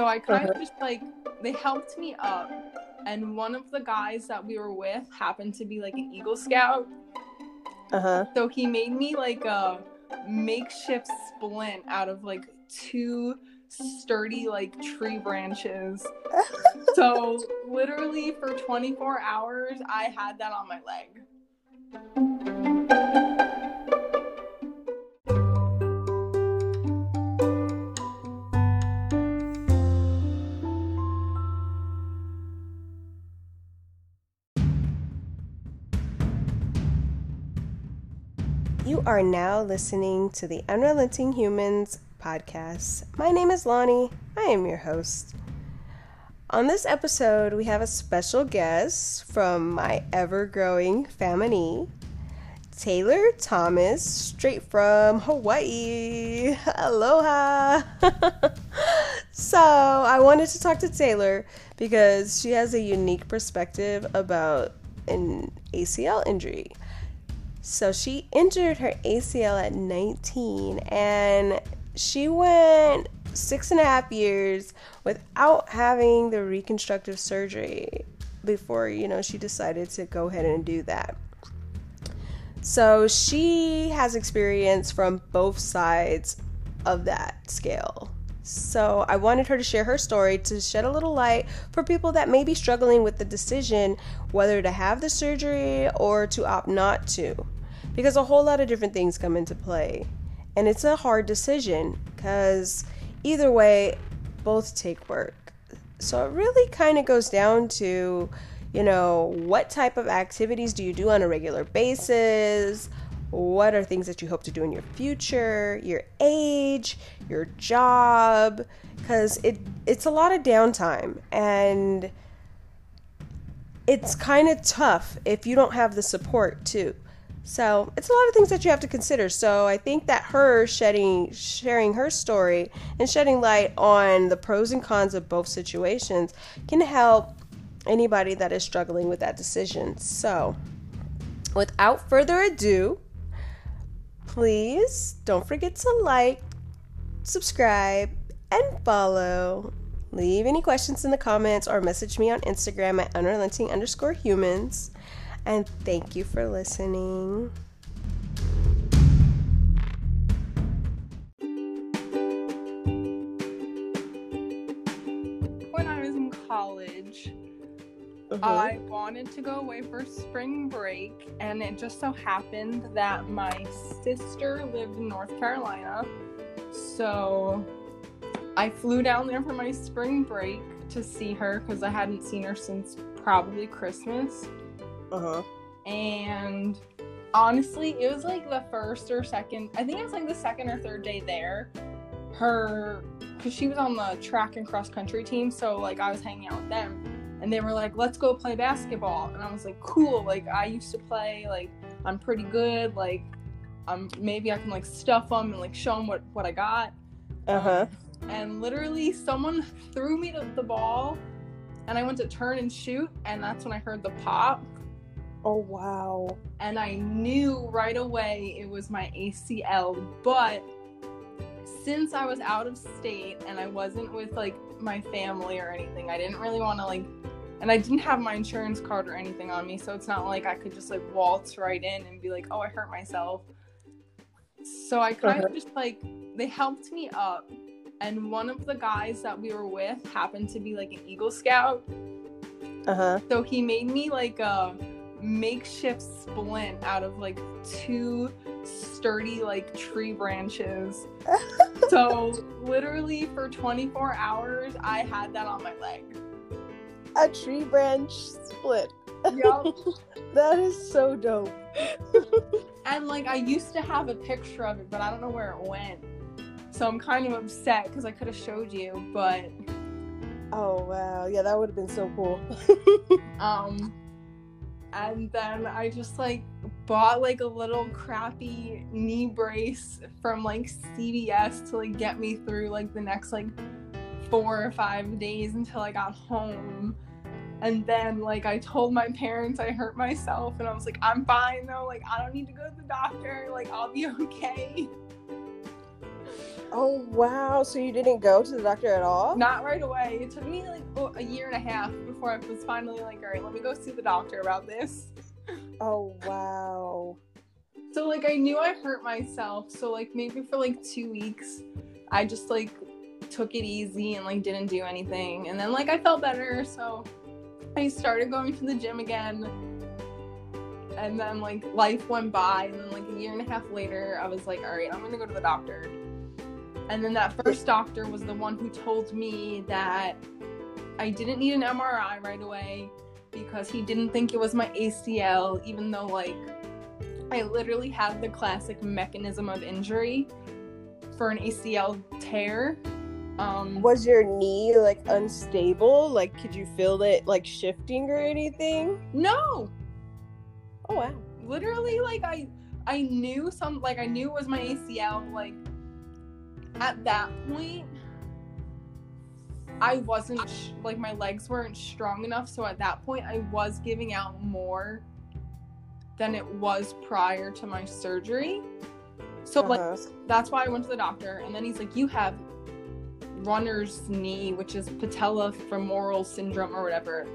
So I kind of just like they helped me up, and one of the guys that we were with happened to be like an Eagle Scout. Uh huh. So he made me like a makeshift splint out of like two sturdy like tree branches. so literally for 24 hours I had that on my leg. Are now listening to the Unrelenting Humans podcast. My name is Lonnie. I am your host. On this episode, we have a special guest from my ever growing family, Taylor Thomas, straight from Hawaii. Aloha. so, I wanted to talk to Taylor because she has a unique perspective about an ACL injury. So she injured her ACL at 19 and she went six and a half years without having the reconstructive surgery before, you know, she decided to go ahead and do that. So she has experience from both sides of that scale. So I wanted her to share her story to shed a little light for people that may be struggling with the decision whether to have the surgery or to opt not to. Because a whole lot of different things come into play. And it's a hard decision because either way, both take work. So it really kind of goes down to, you know, what type of activities do you do on a regular basis? What are things that you hope to do in your future, your age, your job? Because it, it's a lot of downtime and it's kind of tough if you don't have the support too. So it's a lot of things that you have to consider. So I think that her shedding, sharing her story and shedding light on the pros and cons of both situations can help anybody that is struggling with that decision. So without further ado, please don't forget to like, subscribe, and follow. Leave any questions in the comments or message me on Instagram at unrelenting underscore humans and thank you for listening. Mm-hmm. I wanted to go away for spring break, and it just so happened that my sister lived in North Carolina. So I flew down there for my spring break to see her because I hadn't seen her since probably Christmas. Uh huh. And honestly, it was like the first or second, I think it was like the second or third day there. Her, because she was on the track and cross country team, so like I was hanging out with them. And they were like, let's go play basketball. And I was like, cool. Like, I used to play, like, I'm pretty good. Like, um, maybe I can like stuff them and like show them what, what I got. Uh huh. Um, and literally, someone threw me the, the ball, and I went to turn and shoot, and that's when I heard the pop. Oh, wow. And I knew right away it was my ACL. But since I was out of state and I wasn't with like my family or anything, I didn't really want to like, and I didn't have my insurance card or anything on me. So it's not like I could just like waltz right in and be like, oh, I hurt myself. So I kind uh-huh. of just like, they helped me up. And one of the guys that we were with happened to be like an Eagle Scout. Uh huh. So he made me like a makeshift splint out of like two sturdy like tree branches. so literally for 24 hours I had that on my leg. A tree branch split. Yep. that is so dope. and like I used to have a picture of it, but I don't know where it went. So I'm kind of upset because I could have showed you, but Oh wow. Yeah, that would have been so cool. um and then I just like bought like a little crappy knee brace from like CVS to like get me through like the next like four or five days until I got home. And then like I told my parents I hurt myself and I was like, I'm fine though, like I don't need to go to the doctor, like I'll be okay. Oh wow! So you didn't go to the doctor at all? Not right away. It took me like a year and a half before I was finally like, all right, let me go see the doctor about this. Oh wow! So like I knew I hurt myself. So like maybe for like two weeks, I just like took it easy and like didn't do anything. And then like I felt better, so I started going to the gym again. And then like life went by, and then like a year and a half later, I was like, all right, I'm gonna go to the doctor. And then that first doctor was the one who told me that I didn't need an MRI right away because he didn't think it was my ACL, even though like I literally had the classic mechanism of injury for an ACL tear. Um, Was your knee like unstable? Like, could you feel it like shifting or anything? no, Oh wow! literally, like I, I knew some, like I knew it was my ACL. Like at that point, I wasn't sh- like my legs weren't strong enough. So at that point, I was giving out more than it was prior to my surgery. So like Uh-huh. that's why I went to the doctor, and then he's like, "You have runner's knee, which is patella patellofemoral syndrome or whatever."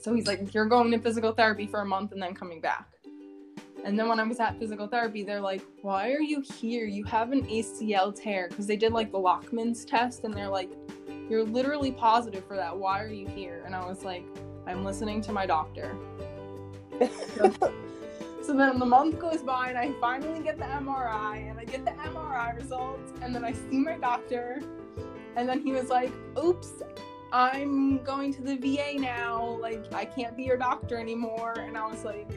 So he's like, "You're going to physical therapy for a month and then coming back." And then when I was at physical therapy, they're like, "Why are you here? You have an ACL tear." Because they did like the Lachman's test, and they're like, "You're literally positive for that. Why are you here?" And I was like, "I'm listening to my doctor." So then the month goes by and I finally get the MRI and I get the MRI results and then I see my doctor and then he was like, "Oops, I'm going to the VA now. Like I can't be your doctor anymore." And I was like,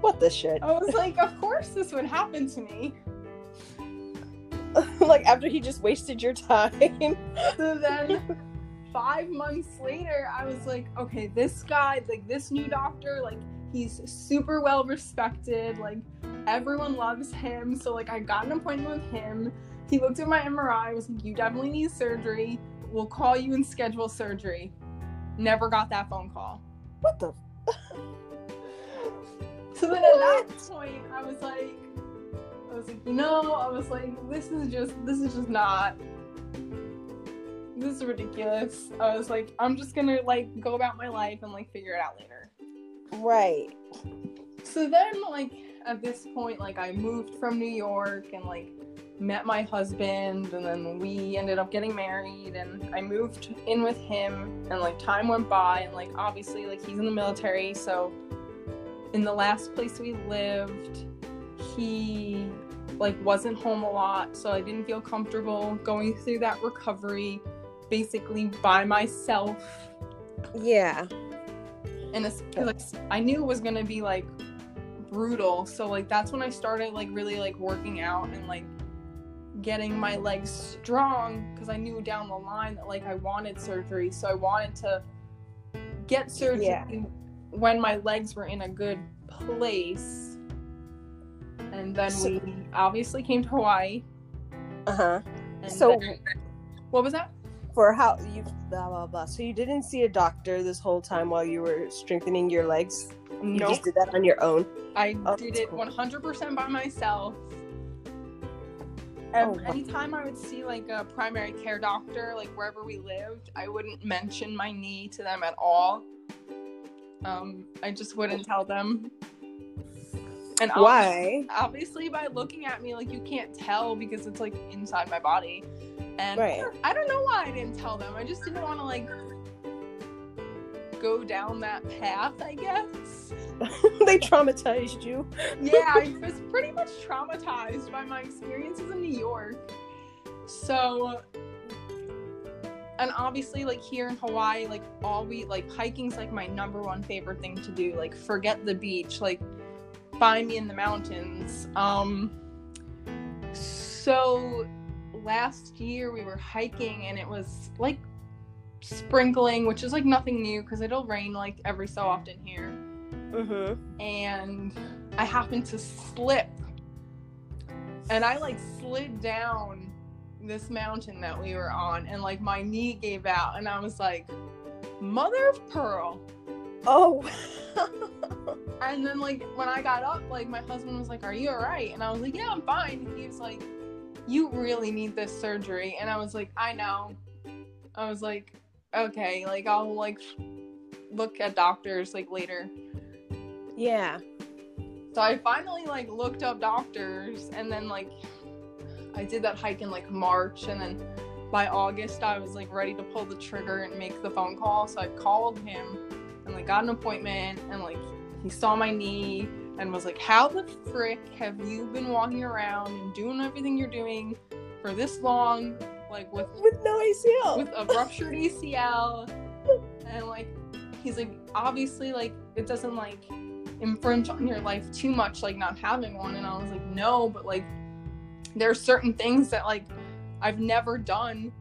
what the shit? I was like, "Of course this would happen to me." like after he just wasted your time. So then 5 months later, I was like, "Okay, this guy, like this new doctor, like he's super well respected. Like everyone loves him. So like I got an appointment with him. He looked at my MRI, was like, You definitely need surgery. We'll call you and schedule surgery. Never got that phone call. what the? So then at that point I was like I was like, you know, I was like, this is just this is just not this is ridiculous. I was like, I'm just gonna like go about my life and like figure it out later. Right. So then, like, at this point, like, I moved from New York and, like, met my husband, and then we ended up getting married, and I moved in with him, and, like, time went by, and, like, obviously, like, he's in the military, so in the last place we lived, he, like, wasn't home a lot, so I didn't feel comfortable going through that recovery basically by myself Yeah. and it's like I knew it was gonna be like brutal. So like that's when I started like really like working out and like getting my legs strong because I knew down the line that like I wanted surgery. So I wanted to get surgery Yeah. when my legs were in a good place. And then So- we obviously came to Hawaii. Uh huh. So- then- what was that? For how you blah blah blah. So you didn't see a doctor this whole time while you were strengthening your legs. You No, just did that on your own. I Oh, did it cool. 100% by myself. Oh, anytime I would see like a primary care doctor, like wherever we lived, I wouldn't mention my knee to them at all. Um, I just wouldn't tell them. And Why? Obviously, by looking at me, like you can't tell because it's like inside my body. And Right. I don't know why I didn't tell them. I just didn't want to like go down that path, I guess. they traumatized you. yeah, I was pretty much traumatized by my experiences in New York. So, and obviously, like here in Hawaii, like all we like hiking's like my number one favorite thing to do. Like, forget the beach, like find me in the mountains. Um, so last year we were hiking and it was like sprinkling, which is like nothing new because it'll rain like every so often here Mm-hmm. and I happened to slip. And I like slid down this mountain that we were on, and like my knee gave out, and I was like, Mother of Pearl. Oh. And then, like, when I got up, like, my husband was like, Are you alright? And I was like, Yeah, I'm fine. And he was like, you really need this surgery. And I was like, I know. I was like, okay, like I'll like look at doctors like later. Yeah. So I finally like looked up doctors and then like I did that hike in like March and then by August I was like ready to pull the trigger and make the phone call. So I called him and like got an appointment and like he saw my knee and was like, How the frick have you been walking around and doing everything you're doing for this long? Like with With no ACL. with a ruptured ACL and like he's like obviously like it doesn't like infringe on your life too much like not having one. And I was like no but like there are certain things that like I've never done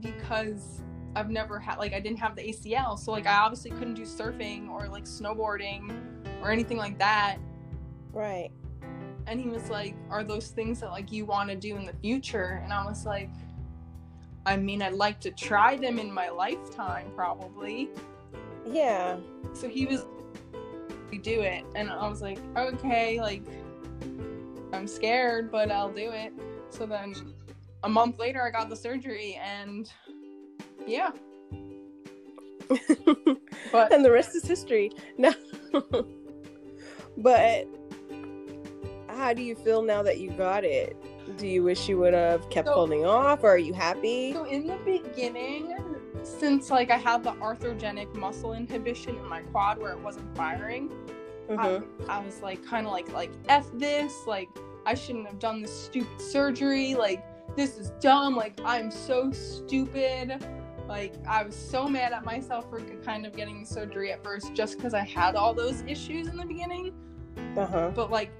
because I've never had like I didn't have the ACL so like I obviously couldn't do surfing or like snowboarding or anything like that. Right. and he was like are those things that like you want to do in the future? And I was like I mean I'd like to try them in my lifetime probably Yeah. so he was we do it and i was like okay like i'm scared but i'll do it so then a month later i got the surgery and yeah but and the rest is history. No. but how do you feel now that you got it? Do you wish you would have kept So- holding off or are you happy? so in the beginning since like i had the arthrogenic muscle inhibition in my quad where it wasn't firing Mhm. I, I was like kind of like like f this like i shouldn't have done this stupid surgery like this is dumb like i'm so stupid like i was so mad at myself for kind of getting the surgery at first just because i had all those issues in the beginning Uh-huh. but like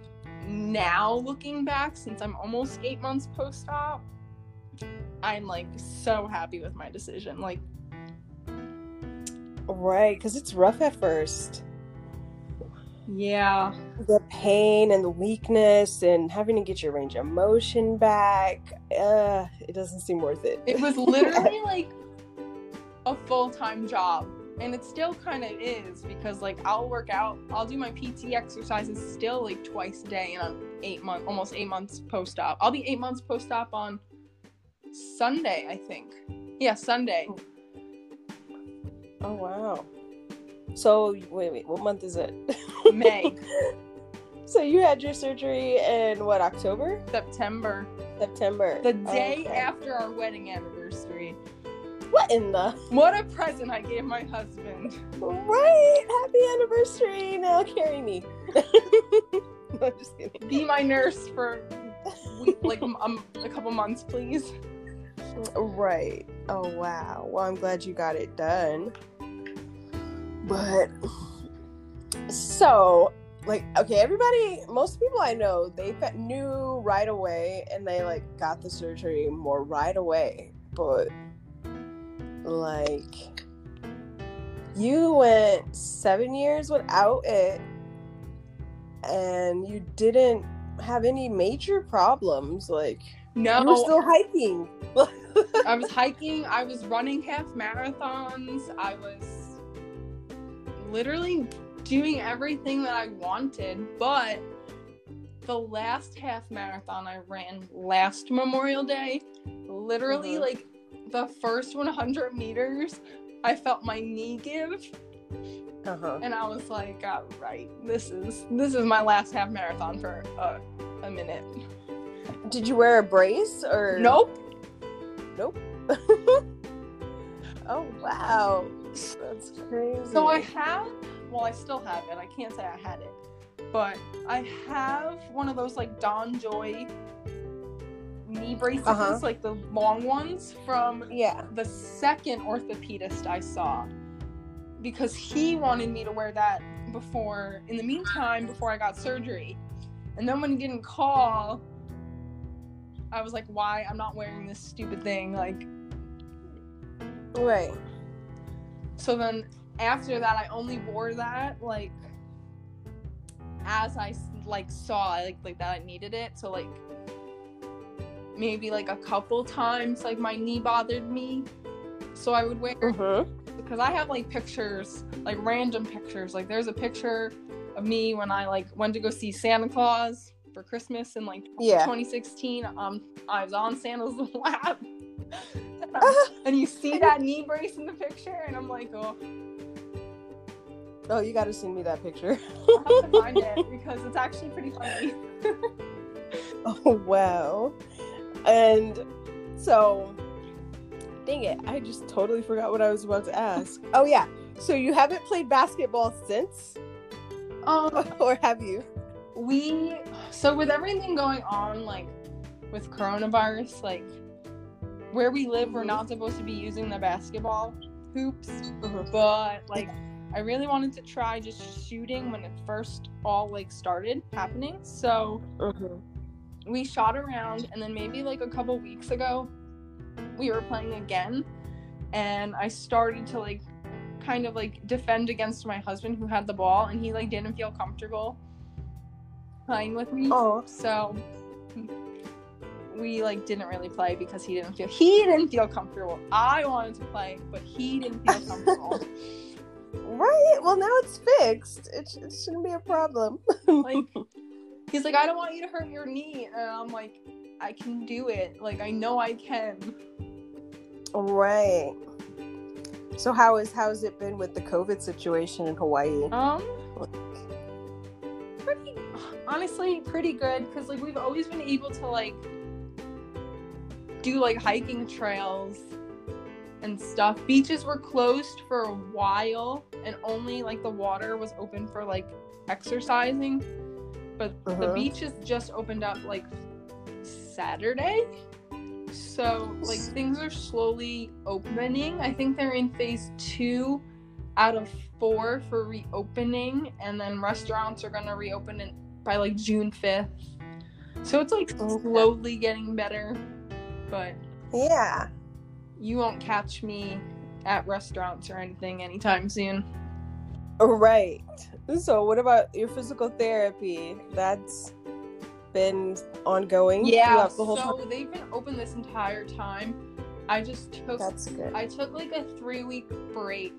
now looking back since i'm almost eight months post-op i'm like so happy with my decision like Right, because it's rough at first. yeah The pain and the weakness and having to get your range of motion back. Uh, it doesn't seem worth it. It was literally like a full time job. And it still kind of is because like I'll work out, I'll do my PT exercises still like twice a day, and I'm eight months, almost eight months post op. I'll be eight months post op on Sunday, I think. Yeah, Sunday. Oh. oh wow. So wait, wait, what month is it? May. so you had your surgery in what October, September, September? the day Okay. after our wedding anniversary. What in the What a present I gave my husband. right? Happy anniversary! Now carry me. no, just kidding. Be my nurse for week, like um, a couple months, please. Right. Oh wow. Well, I'm glad you got it done. But so, like, okay, everybody, most people I know, they knew right away, and they like got the surgery more right away. But like, you went seven years without it, and you didn't have any major problems. Like, No, you were still hiking. I was hiking, I was running half marathons, I was literally doing everything that I wanted, but the last half marathon I ran last Memorial Day, literally Mhm. like the first 100 meters, I felt my knee give Uh huh. and I was like, all right, this is this is my last half marathon for uh, a minute. Did you wear a brace or Nope. Nope. oh wow, that's crazy. So I have, well, I still have it. I can't say I had it, but I have one of those like DonJoy knee braces, Uh-huh. like the long ones from yeah. the second orthopedist I saw, because he wanted me to wear that before, in the meantime, before I got surgery. And then when he didn't call, I was like, why? I'm not wearing this stupid thing. Like, Right. so then after that i only wore that like as I like saw like like that i needed it so like maybe like a couple times like my knee bothered me so i would wear Mhm. because i have like pictures like random pictures like there's a picture of me when i like went to go see santa claus for Christmas in like Yeah. 2016. Um, I was on Santa's lap, and you see that knee brace in the picture, and I'm like, oh, Oh, you gotta send me that picture. I'll have to find it because it's actually pretty funny. oh wow. And so dang it, I just totally forgot what I was about to ask. Oh yeah. So you haven't played basketball since? Um, or have you? we so with everything going on like with coronavirus like where we live we're not supposed to be using the basketball hoops but like i really wanted to try just shooting when it first all like started happening so Mhm. We shot around and then maybe like a couple weeks ago we were playing again and i started to like kind of like defend against my husband who had the ball and he like didn't feel comfortable playing with me Oh. so we like didn't really play because he didn't feel he didn't feel comfortable i wanted to play but he didn't feel comfortable Right. Well, now it's fixed. It, sh- it shouldn't be a problem. like he's like i don't want you to hurt your knee and i'm like i can do it like i know i can right. So how is how's it been with the COVID situation in Hawaii? Um, pretty honestly pretty good because like we've always been able to like do like hiking trails and stuff. Beaches were closed for a while and only like the water was open for like exercising, but the Uh-huh. beaches just opened up like Saturday. So like things are slowly opening. I think they're in phase two out of four for reopening, and then restaurants are gonna reopen in, by like June fifth. So it's like slowly getting better, but Yeah. you won't catch me at restaurants or anything anytime soon. Right. So what about your physical therapy? That's been ongoing Yeah, the whole so time. they've been open this entire time. I just took That's good. I took like a three week break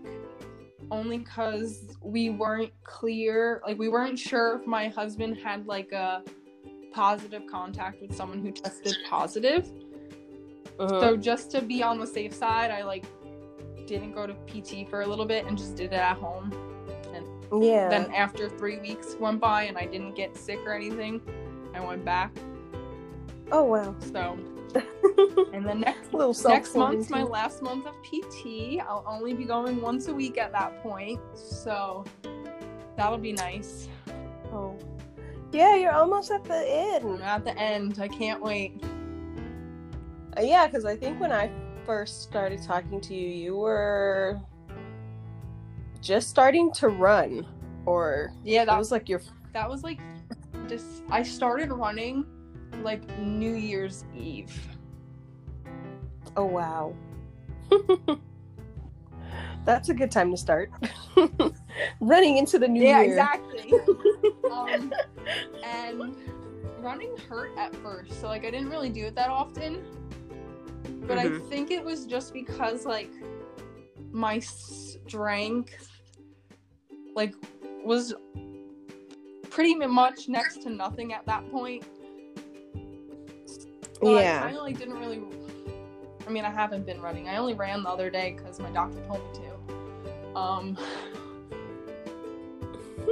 only because we weren't clear, like we weren't sure if my husband had like a positive contact with someone who tested positive. Mhm. So just to be on the safe side, I like didn't go to PT for a little bit and just did it at home. Yeah. Then after three weeks went by and I didn't get sick or anything, I went back. oh wow. So and the next little next month's my last month of PT. I'll only be going once a week at that point, so that'll be nice. Oh. Yeah, you're almost at the end. I'm at the end. I can't wait. Uh, yeah, because I think when I first started talking to you, you were just starting to run, or Yeah, that that was like your. that was like just I started running like New Year's Eve. Oh wow. That's a good time to start. Running into the new year, yeah, year. exactly. um, and running hurt at first, so like I didn't really do it that often. But I Mhm. think it was just because like my strength like was pretty much next to nothing at that point. I Yeah. of like didn't really. I mean, I haven't been running. I only ran the other day because my doctor told me to. Um.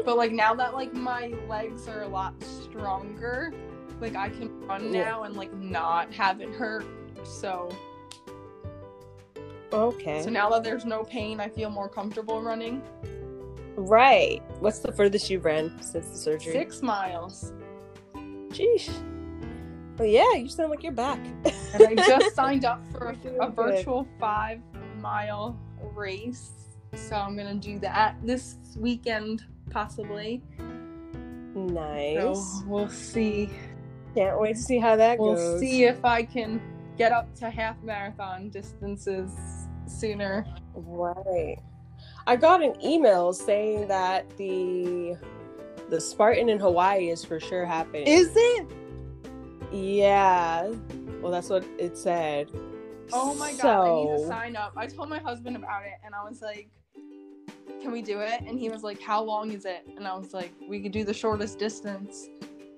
But like now that like my legs are a lot stronger, like I can run now and like not have it hurt. So Okay. so now that there's no pain, I feel more comfortable running. right. What's the furthest you've ran since the surgery? Six miles, Sheesh. Well, yeah, you sound like you're back. and I just signed up for a, a virtual five mile race. So I'm gonna do that this weekend, possibly. Nice. So we'll see. Can't wait to see how that We'll goes. see if I can get up to half marathon distances sooner. Right. I got an email saying that the the Spartan in Hawaii is for sure happening. Is it? yeah. Well, that's what it said. Oh my god, I need to sign up. I told my husband about it and I was like, Can we do it? And he was like, How long is it? And I was like, We could do the shortest distance.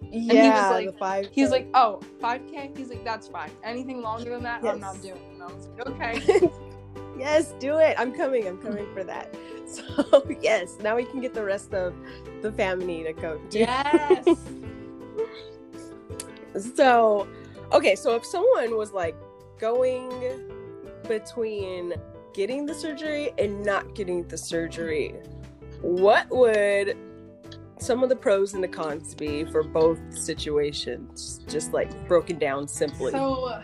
Yeah, he was like- the five. He's like, oh, 5K? He's like, that's fine. Anything longer than that, I'm not doing. And I was like, okay. yes, do it. I'm coming. I'm coming for that. So yes, now we can get the rest of the family to go. too. yes. So, okay, so if someone was like going between getting the surgery and not getting the surgery, what would some of the pros and the cons be for both situations? Just like broken down simply. So,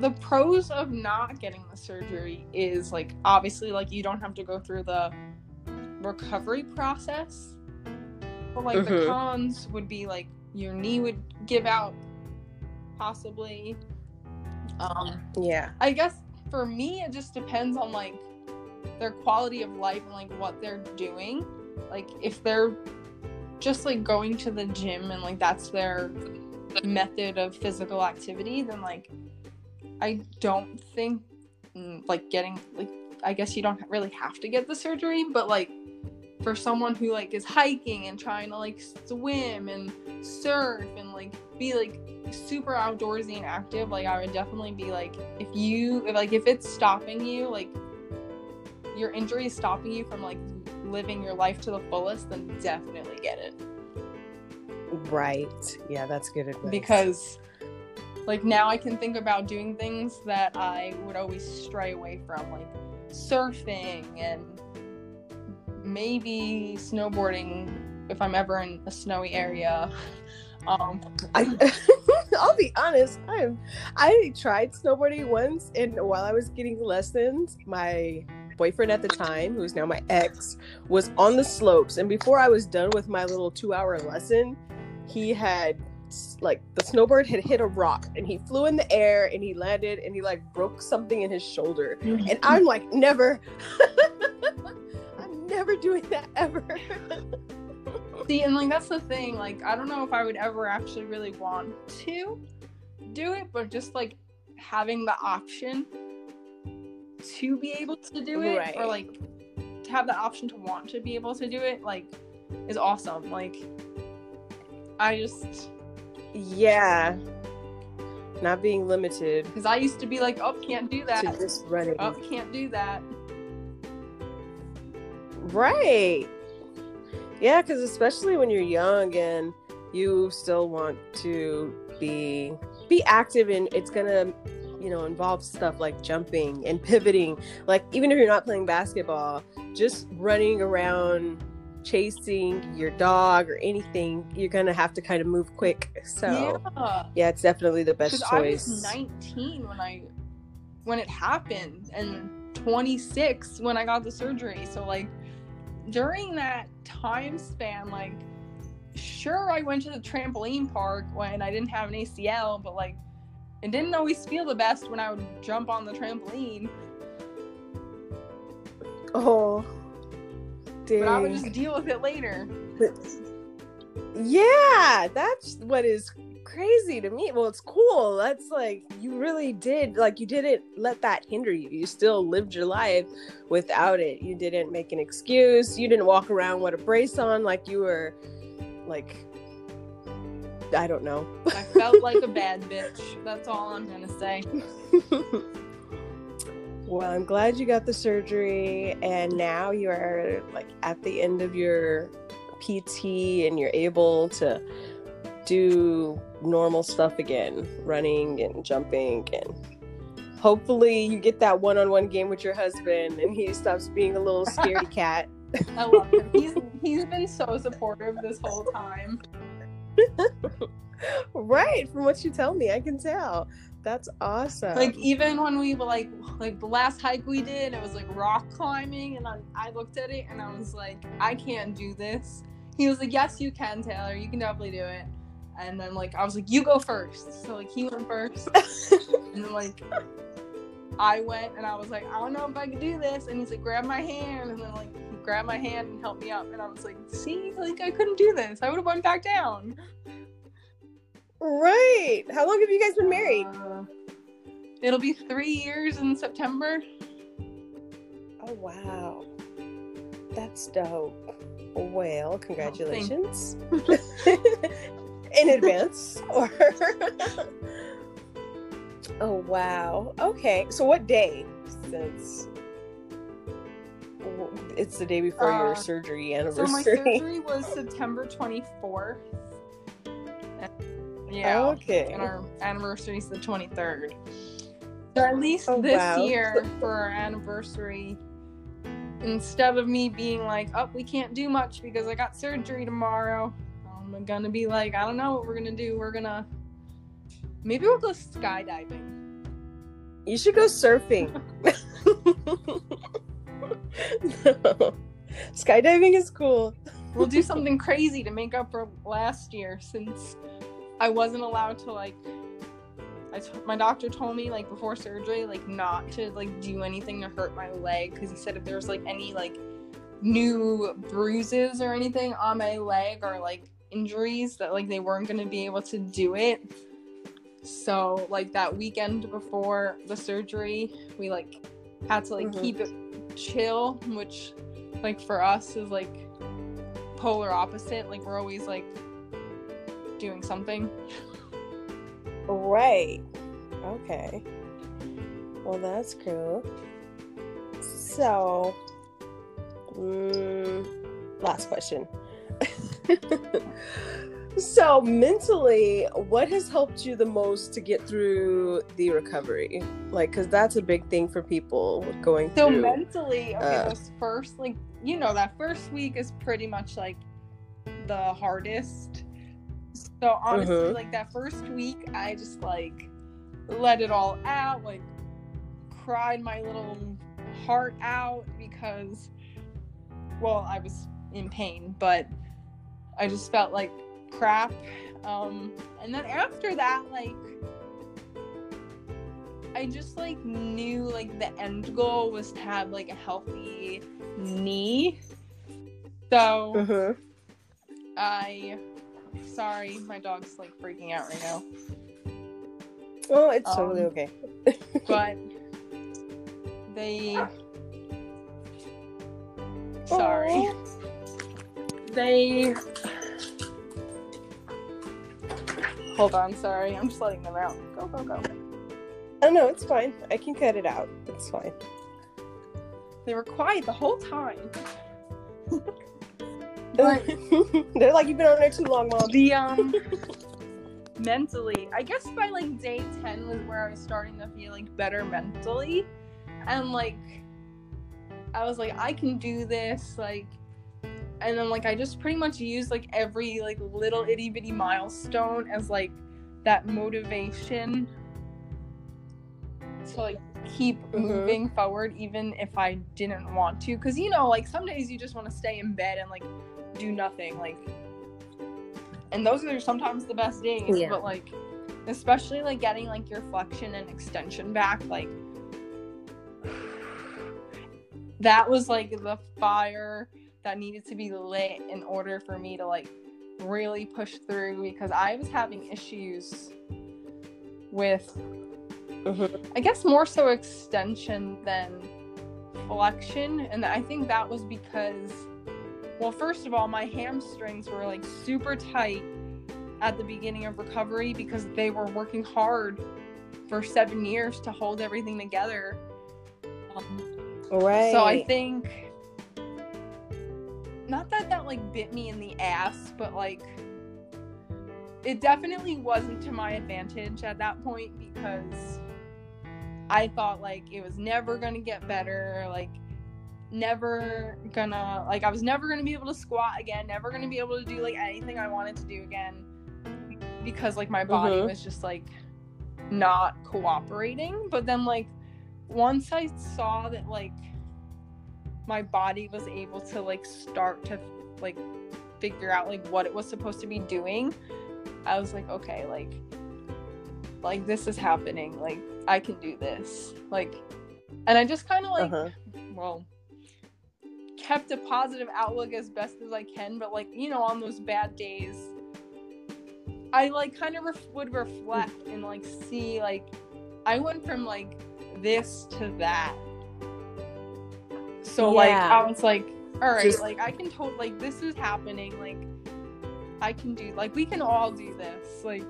the pros of not getting the surgery is like obviously like you don't have to go through the recovery process. But like the Mhm. cons would be like your knee would give out possibly. Um yeah. I guess for me it just depends on like their quality of life and like what they're doing. Like if they're just like going to the gym and like that's their method of physical activity, then like I don't think mm, like getting like I guess you don't really have to get the surgery, but like for someone who like is hiking and trying to like swim and surf and like be like super outdoorsy and active, like I would definitely be like if you like if it's stopping you, like your injury is stopping you from like living your life to the fullest, then definitely get it. Right. Yeah, that's good advice. because like now I can think about doing things that I would always stray away from, like surfing and maybe snowboarding if I'm ever in a snowy area. Um, I, I'll be honest. I'm. I tried snowboarding once, and while I was getting lessons, my boyfriend at the time, who's now my ex, was on the slopes. And before I was done with my little two-hour lesson, he had like the snowboard had hit a rock, and he flew in the air, and he landed, and he like broke something in his shoulder. Mm-hmm. And I'm like, never. I'm never doing that ever. See, and like that's the thing. Like, I don't know if I would ever actually really want to do it, but just like having the option to be able to do it, Right. or like to have the option to want to be able to do it, like, is awesome. Like, I just yeah. Not being limited because I used to be like, oh, can't do that. to just running. Oh, can't do that. Right. Yeah, because especially when you're young and you still want to be be active and it's gonna you know involves stuff like jumping and pivoting like even if you're not playing basketball just running around chasing your dog or anything you're gonna have to kind of move quick so yeah. yeah, it's definitely the best Because I was choice 19 when I when it happened and 26 when I got the surgery. So like during that time span, like sure I went to the trampoline park when I didn't have an ACL, but like it didn't always feel the best when I would jump on the trampoline. oh dang. But I would just deal with it later. Yeah, that's what is crazy to me. Well, it's cool. That's like you really did like you didn't let that hinder you. You still lived your life without it. You didn't make an excuse. You didn't walk around with a brace on like you were like I don't know. I felt like a bad bitch. That's all I'm gonna say. well, I'm glad you got the surgery and now you are like at the end of your PT and you're able to do normal stuff again, running and jumping and hopefully you get that one-on-one game with your husband and he stops being a little scaredy cat. I love him. He's he's been so supportive this whole time. Right, from what you tell me, I can tell. That's awesome. like even when we were like like the last hike we did it was like rock climbing and I, I looked at it and i was like i can't do this. He was like yes you can taylor. You can definitely do it. And then like i was like you go first. So like he went first. And then like i went and i was like i don't know if i can do this. And he's like grab my hand. And then like grabbed my hand and helped me up and i was like see like i couldn't do this i would have went back down right. How long have you guys been married? Uh, it'll be three years in september Oh wow. That's dope. Well, congratulations in advance. Or oh wow. Okay. So what day? Since it's the day before uh, your surgery anniversary. So my surgery was September twenty fourth. Yeah. Okay. And our anniversary is the twenty third. So at least oh, this wow. year for our anniversary, instead of me being like, "Oh, we can't do much because I got surgery tomorrow," I'm gonna be like, "I don't know what we're gonna do. We're gonna maybe we'll go skydiving." You should go surfing. no. Skydiving is cool. We'll do something crazy to make up for last year since I wasn't allowed to like I t- my doctor told me like before surgery like not to like do anything to hurt my leg because he said if there's like any like new bruises or anything on my leg or like injuries that like they weren't going to be able to do it so like that weekend before the surgery we like had to like mm-hmm. keep it chill which like for us is like polar opposite like we're always like doing something Right. Okay. Well, that's cool. So, mm, last question. so, mentally, what has helped you the most to get through the recovery? Like, because that's a big thing for people going so through. So, mentally, okay, uh, those first, like, you know, that first week is pretty much like the hardest so honestly, mm-hmm. like that first week, I just like let it all out, like cried my little heart out because, well, I was in pain, but I just felt like crap. Um, and then after that, like, I just like knew like the end goal was to have like a healthy knee. So mm-hmm. I Sorry, my dog's like freaking out right now. Oh, it's um, totally okay. but they. Sorry. Aww. They. Hold on, sorry. I'm just letting them out. Go, go, go. Oh no, it's fine. I can cut it out. It's fine. They were quiet the whole time. But they're like, you've been on there too long, mom. The um mentally, I guess by like day ten was where I was starting to feel like better mentally, and like I was like, I can do this, like. And then, like, I just pretty much used like every like little itty bitty milestone as like that motivation to like keep mm-hmm. moving forward even if I didn't want to. Cause you know, like some days you just want to stay in bed and like do nothing like and those are sometimes the best days yeah. but like especially like getting like your flexion and extension back like that was like the fire that needed to be lit in order for me to like really push through because I was having issues with mm-hmm. I guess more so extension than flexion and I think that was because well, first of all, my hamstrings were like super tight at the beginning of recovery because they were working hard for seven years to hold everything together. Um, right. So I think not that that like bit me in the ass, but like it definitely wasn't to my advantage at that point because I thought like it was never to get better. Like never gonna like I was never gonna be able to squat again, never gonna be able to do like anything I wanted to do again because like my body mm-hmm. was just like not cooperating. But then like once I saw that like my body was able to like start to like figure out like what it was supposed to be doing, I was like, okay, like like this is happening. Like I can do this. Like and I just kind of like uh-huh. well kept a positive outlook as best as I can, but like, you know, on those bad days, I like kind of ref- would reflect and like see like I went from like this to that. So yeah. like I was like all right, Just- like I can totally like this is happening. Like I can do like we can all do this. Like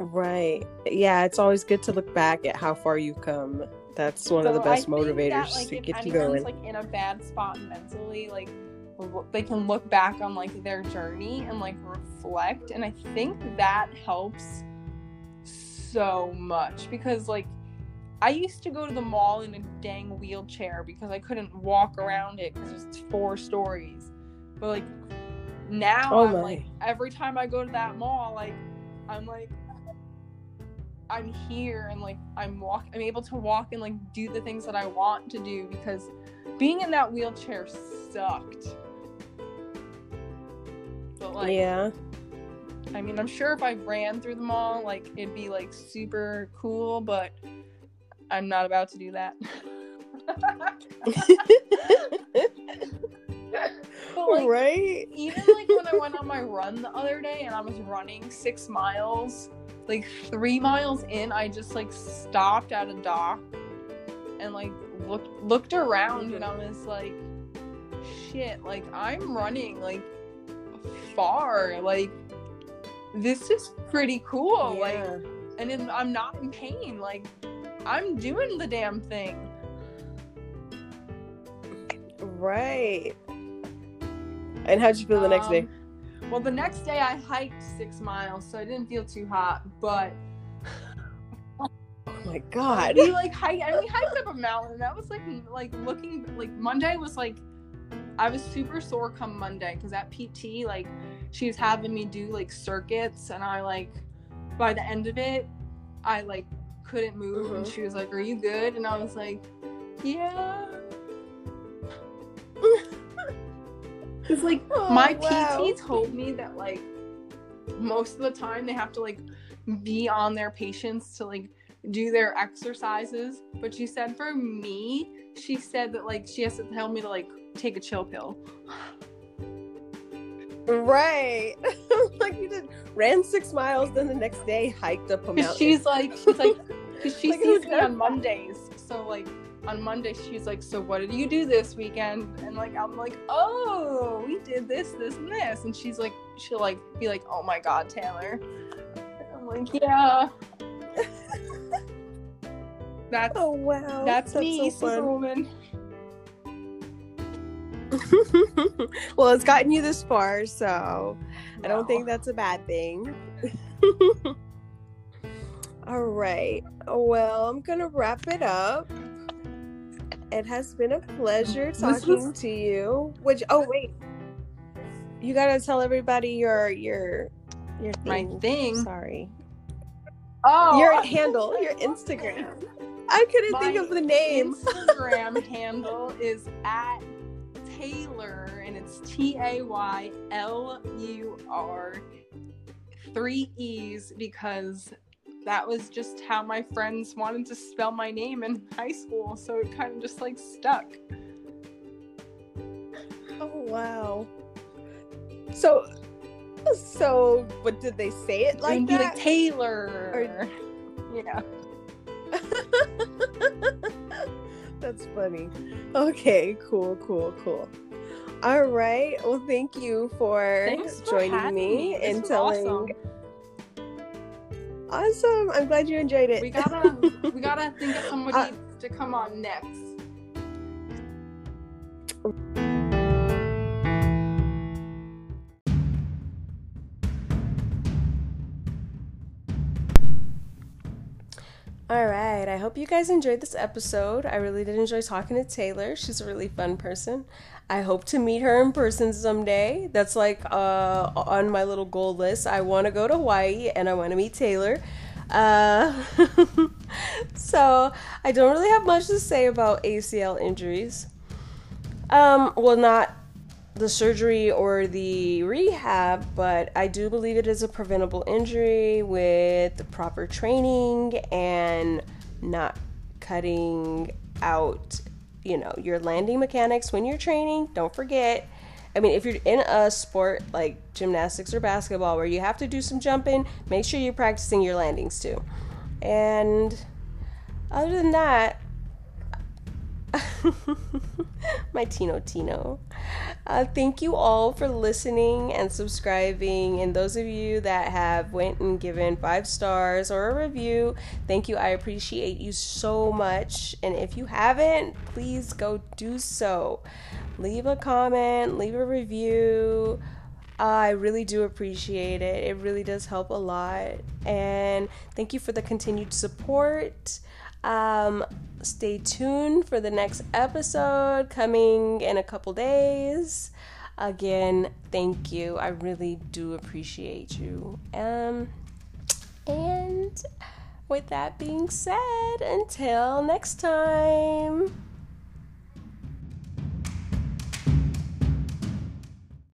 Right. Yeah, it's always good to look back at how far you've come. That's one of the so I best motivators that, like, to if get you anyone's, going. like in a bad spot mentally, like they can look back on like their journey and like reflect, and I think that helps so much because like I used to go to the mall in a dang wheelchair because I couldn't walk around it because it's four stories, but like now Oh I'm like every time I go to that mall, like I'm like I'm here and like I'm walk I'm able to walk and like do the things that I want to do because being in that wheelchair sucked. But like yeah. I mean I'm sure if I ran through the mall like it'd be like super cool, but I'm not about to do that. but like right? even like when I went on my run the other day and I was running six miles, like three miles in, I just like stopped at a dock and like looked looked around and I mm-hmm. was like, shit, like I'm running like far, like this is pretty cool, like and then I'm not in pain, like I'm doing the damn thing. Right. And how'd you feel the next day? Um, Well, the next day I hiked six miles, so I didn't feel too hot. But Oh my god. we like hiked, and we hiked up a mountain. That was like like looking like Monday was like I was super sore come Monday because at PT like she was having me do like circuits, and I like by the end of it I like couldn't move, and she was like, "Are you good?" And I was like, "Yeah." It's like Oh, my wow. PT told me that like most of the time they have to like be on their patients to like do their exercises. But she said for me, she said that like she has to tell me to like take a chill pill. Right. like you did ran six miles, then the next day hiked up a mountain. she's like she's like cause she Like, sees me on Mondays. So like on Monday she's like, So what did you do this weekend? And like I'm like, Oh, we did this, this, and this and she's like she'll like be like, Oh my god, Taylor. And I'm like, Yeah. That's Oh wow. that's, me, so fun. Superwoman. well, it's gotten you this far, so I don't think that's a bad thing. All right. Well, I'm going to wrap it up. It has been a pleasure talking was- to you. Which oh wait. You got to tell everybody your your your my thing. thing. Sorry. Oh Your handle, your Instagram. I couldn't think of the name. Instagram handle is at Taylor, and it's T A Y L U R, three E's, because that was just how my friends wanted to spell my name in high school, so it kind of just like stuck. Oh wow. So so what did they say it like that? like Taylor. Yeah. That's funny. Okay, cool, cool, cool. All right. Well, thank you for Thanks joining me, me. And telling. awesome. Awesome. I'm glad you enjoyed it. We gotta we gotta think of somebody Uh, to come on next. All right. I hope you guys enjoyed this episode. I really did enjoy talking to Taylor. She's a really fun person. I hope to meet her in person someday. That's like uh, on my little goal list. I want to go to Hawaii and I want to meet Taylor. Uh, so I don't really have much to say about ACL injuries. Um, well, not the surgery or the rehab, but I do believe it is a preventable injury with the proper training and not cutting out, you know, your landing mechanics when you're training. Don't forget. I mean, if you're in a sport like gymnastics or basketball where you have to do some jumping, make sure you're practicing your landings too. And other than that, my Tino Tino. Uh, thank you all for listening and subscribing. And those of you that have went and given five stars or a review, thank you. I appreciate you so much. And if you haven't, please go do so. Leave a comment, leave a review. I really do appreciate it. It really does help a lot. And thank you for the continued support. Um, stay tuned for the next episode coming in a couple days. Again, thank you. I really do appreciate you. Um, and with that being said, until next time.